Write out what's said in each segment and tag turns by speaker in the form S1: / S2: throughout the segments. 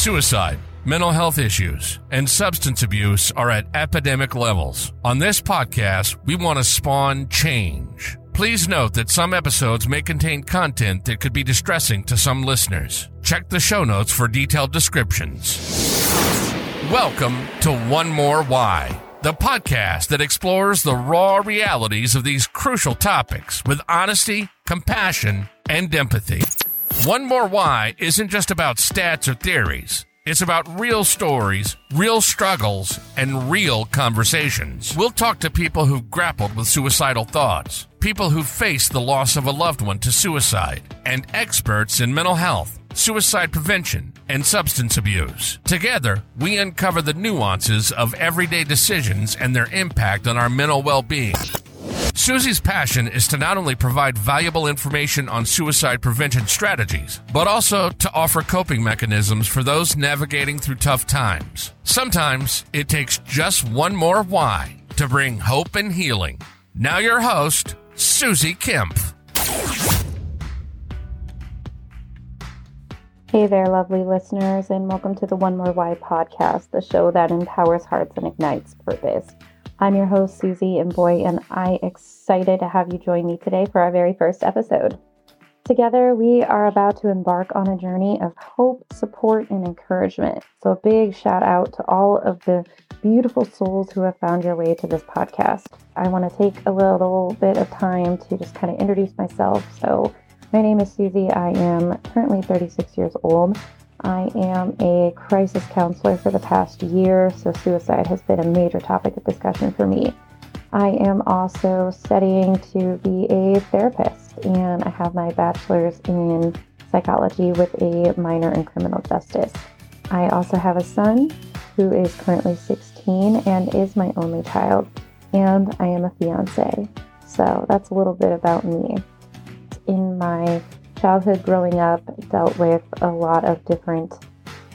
S1: Suicide, mental health issues, and substance abuse are at epidemic levels. On this podcast, we want to spawn change. Please note that some episodes may contain content that could be distressing to some listeners. Check the show notes for detailed descriptions. Welcome to One More Why, the podcast that explores the raw realities of these crucial topics with honesty, compassion, and empathy. One More Why isn't just about stats or theories. It's about real stories, real struggles, and real conversations. We'll talk to people who've grappled with suicidal thoughts, people who've faced the loss of a loved one to suicide, and experts in mental health, suicide prevention, and substance abuse. Together, we uncover the nuances of everyday decisions and their impact on our mental well being. Susie's passion is to not only provide valuable information on suicide prevention strategies, but also to offer coping mechanisms for those navigating through tough times. Sometimes it takes just one more why to bring hope and healing. Now, your host, Susie Kemp.
S2: Hey there, lovely listeners, and welcome to the One More Why podcast, the show that empowers hearts and ignites purpose. I'm your host, Susie and boy, and I excited to have you join me today for our very first episode. Together, we are about to embark on a journey of hope, support, and encouragement. So, a big shout out to all of the beautiful souls who have found your way to this podcast. I want to take a little bit of time to just kind of introduce myself. So, my name is Susie. I am currently 36 years old. I am a crisis counselor for the past year, so suicide has been a major topic of discussion for me. I am also studying to be a therapist, and I have my bachelor's in psychology with a minor in criminal justice. I also have a son who is currently 16 and is my only child, and I am a fiance. So that's a little bit about me. In my childhood growing up dealt with a lot of different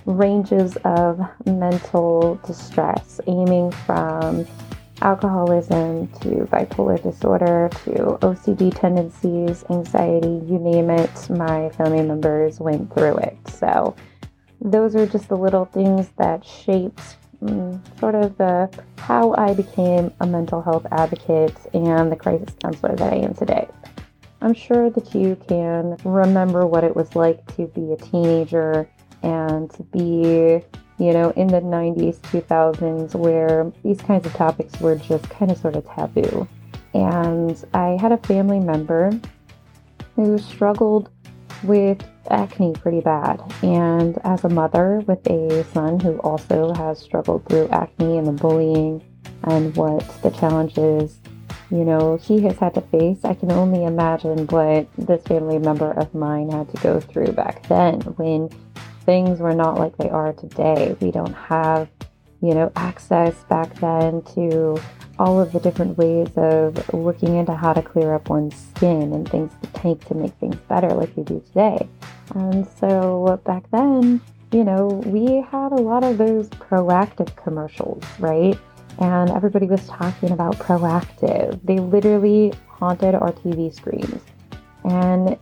S2: ranges of mental distress, aiming from alcoholism to bipolar disorder to OCD tendencies, anxiety, you name it, my family members went through it. So, those are just the little things that shaped um, sort of the how I became a mental health advocate and the crisis counselor that I am today. I'm sure that you can remember what it was like to be a teenager and to be, you know, in the 90s, 2000s, where these kinds of topics were just kind of sort of taboo. And I had a family member who struggled with acne pretty bad. And as a mother with a son who also has struggled through acne and the bullying and what the challenges you know, he has had to face. I can only imagine what this family member of mine had to go through back then when things were not like they are today. We don't have, you know, access back then to all of the different ways of looking into how to clear up one's skin and things to take to make things better like we do today. And so back then, you know, we had a lot of those Proactiv commercials, right? And everybody was talking about Proactiv. They literally haunted our TV screens. And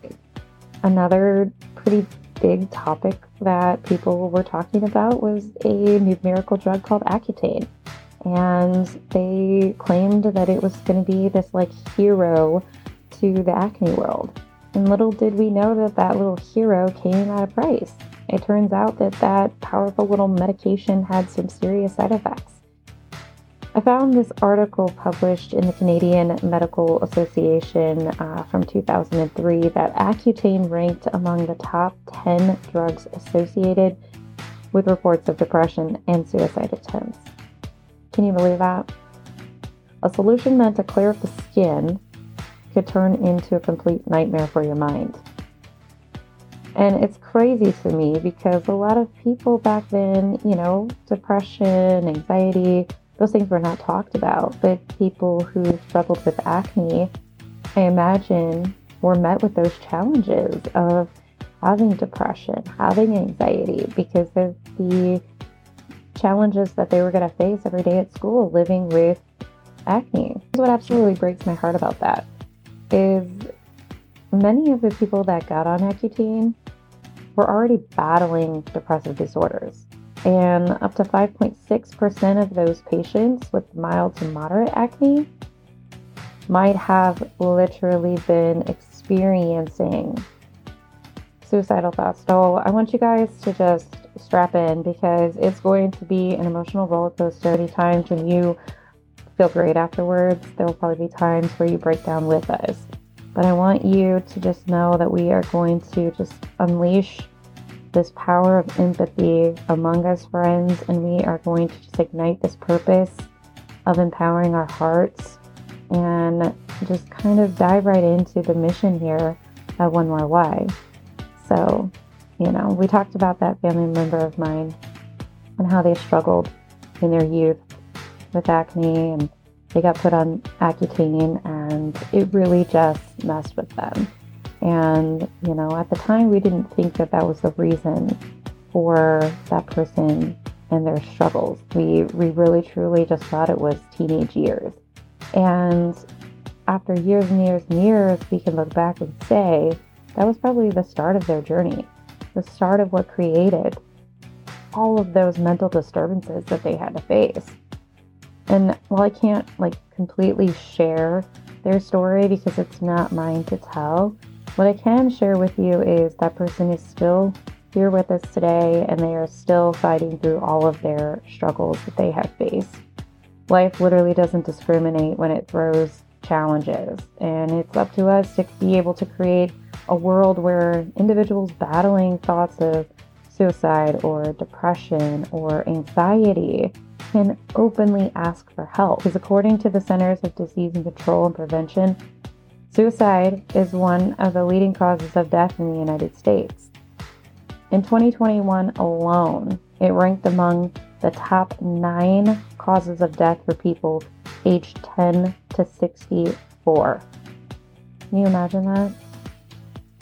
S2: another pretty big topic that people were talking about was a new miracle drug called Accutane. And they claimed that it was going to be this like hero to the acne world. And little did we know that that little hero came at a price. It turns out that that powerful little medication had some serious side effects. I found this article published in the Canadian Medical Association uh, from 2003 that Accutane ranked among the top 10 drugs associated with reports of depression and suicide attempts. Can you believe that? A solution meant to clear up the skin could turn into a complete nightmare for your mind. And it's crazy to me because a lot of people back then, you know, depression, anxiety, those things were not talked about. But people who struggled with acne, I imagine, were met with those challenges of having depression, having anxiety because of the challenges that they were going to face every day at school living with acne. What absolutely breaks my heart about that is many of the people that got on Accutane were already battling depressive disorders. And up to 5.6% of those patients with mild to moderate acne might have literally been experiencing suicidal thoughts. So I want you guys to just strap in because it's going to be an emotional roller coaster. Any times when you feel great afterwards, there will probably be times where you break down with us. But I want you to just know that we are going to just unleash this power of empathy among us friends, and we are going to just ignite this purpose of empowering our hearts and just kind of dive right into the mission here One More Why. So, you know, we talked about that family member of mine and how they struggled in their youth with acne and they got put on Accutane and it really just messed with them. And, you know, at the time we didn't think that that was the reason for that person and their struggles. We, we really truly just thought it was teenage years. And after years and years and years, we can look back and say that was probably the start of their journey, the start of what created all of those mental disturbances that they had to face. And while I can't like completely share their story because it's not mine to tell, what I can share with you is that person is still here with us today and they are still fighting through all of their struggles that they have faced. Life literally doesn't discriminate when it throws challenges, and it's up to us to be able to create a world where individuals battling thoughts of suicide or depression or anxiety can openly ask for help. Because according to the Centers of Disease and Control and Prevention, suicide is one of the leading causes of death in the United States. In 2021 alone, it ranked among the top nine causes of death for people aged 10 to 64. Can you imagine that?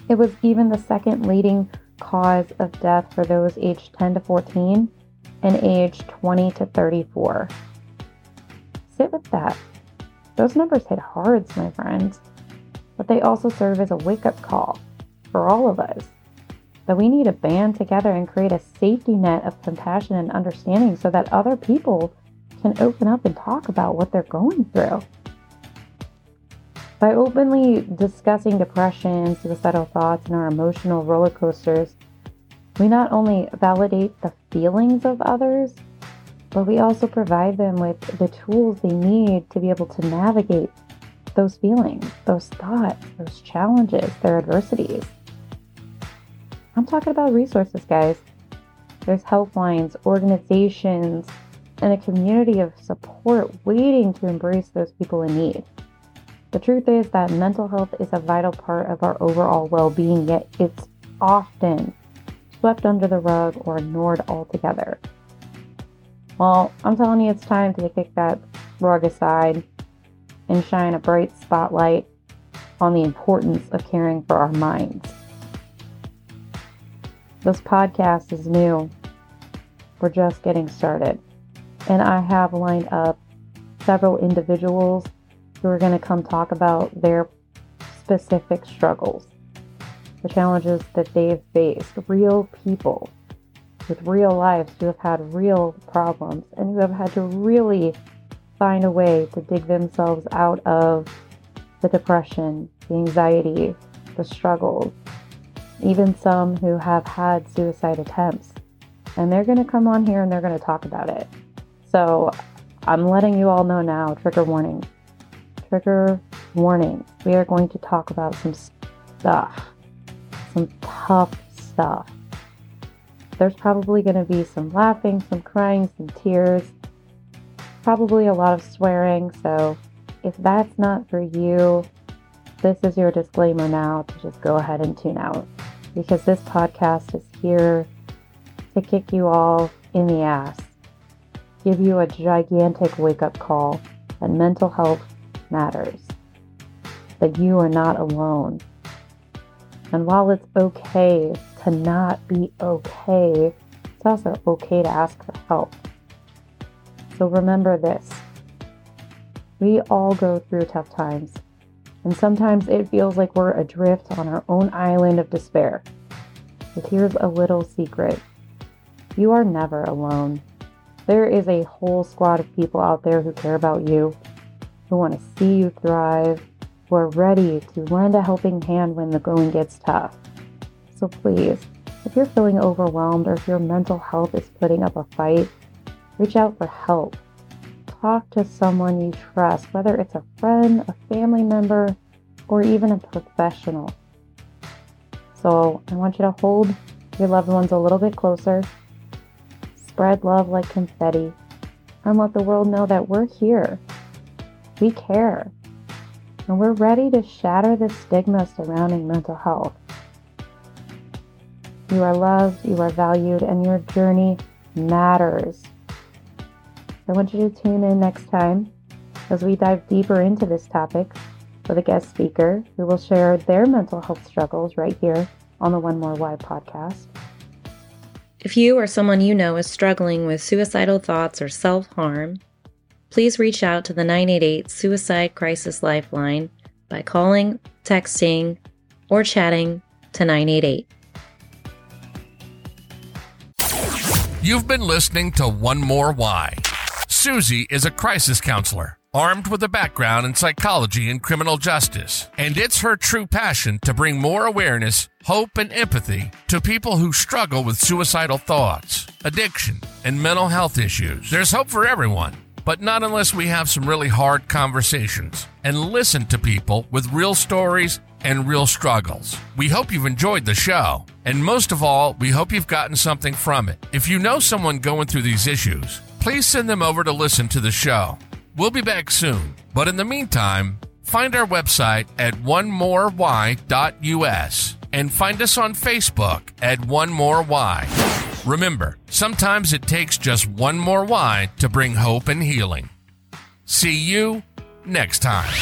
S2: It was even the second leading cause of death for those aged 10 to 14 and aged 20 to 34. Sit with that. Those numbers hit hard, my friends, but they also serve as a wake up call for all of us that we need to band together and create a safety net of compassion and understanding so that other people can open up and talk about what they're going through. By openly discussing depression, suicidal thoughts, and our emotional roller coasters, we not only validate the feelings of others, but we also provide them with the tools they need to be able to navigate those feelings, those thoughts, those challenges, their adversities. I'm talking about resources, guys. There's helplines, organizations, and a community of support waiting to embrace those people in need. The truth is that mental health is a vital part of our overall well being, yet it's often swept under the rug or ignored altogether. Well, I'm telling you, it's time to kick that rug aside and shine a bright spotlight on the importance of caring for our minds. This podcast is new. We're just getting started. And I have lined up several individuals who are going to come talk about their specific struggles, the challenges that they've faced, real people with real lives who have had real problems and who have had to really find a way to dig themselves out of the depression, the anxiety, the struggles, even some who have had suicide attempts. And they're going to come on here and they're going to talk about it. So I'm letting you all know now trigger warning. Trigger warning. We are going to talk about some stuff, some tough stuff. There's probably going to be some laughing, some crying, some tears, probably a lot of swearing. So if that's not for you, this is your disclaimer now to just go ahead and tune out because this podcast is here to kick you all in the ass give you a gigantic wake up call that mental health matters, that you are not alone. And while it's okay to not be okay, it's also okay to ask for help. So remember this we all go through tough times, and sometimes it feels like we're adrift on our own island of despair. But here's a little secret you are never alone. There is a whole squad of people out there who care about you, who want to see you thrive, who are ready to lend a helping hand when the going gets tough. So please, if you're feeling overwhelmed or if your mental health is putting up a fight, reach out for help. Talk to someone you trust, whether it's a friend, a family member, or even a professional. So I want you to hold your loved ones a little bit closer spread love like confetti, and let the world know that we're here. We care. And we're ready to shatter the stigma surrounding mental health. You are loved, you are valued, and your journey matters. I want you to tune in next time as we dive deeper into this topic with a guest speaker who will share their mental health struggles right here on the One More Why podcast. If you or someone you know is struggling with suicidal thoughts or self harm, please reach out to the 988 Suicide Crisis Lifeline by calling, texting, or chatting to 988.
S1: You've been listening to One More Why. Susie is a crisis counselor armed with a background in psychology and criminal justice. And it's her true passion to bring more awareness, hope, and empathy to people who struggle with suicidal thoughts, addiction, and mental health issues. There's hope for everyone, but not unless we have some really hard conversations and listen to people with real stories and real struggles. We hope you've enjoyed the show. And most of all, we hope you've gotten something from it. If you know someone going through these issues, please send them over to listen to the show. We'll be back soon, but in the meantime, find our website at onemorewhy.us and find us on Facebook at One More Why. Remember, sometimes it takes just one more why to bring hope and healing. See you next time.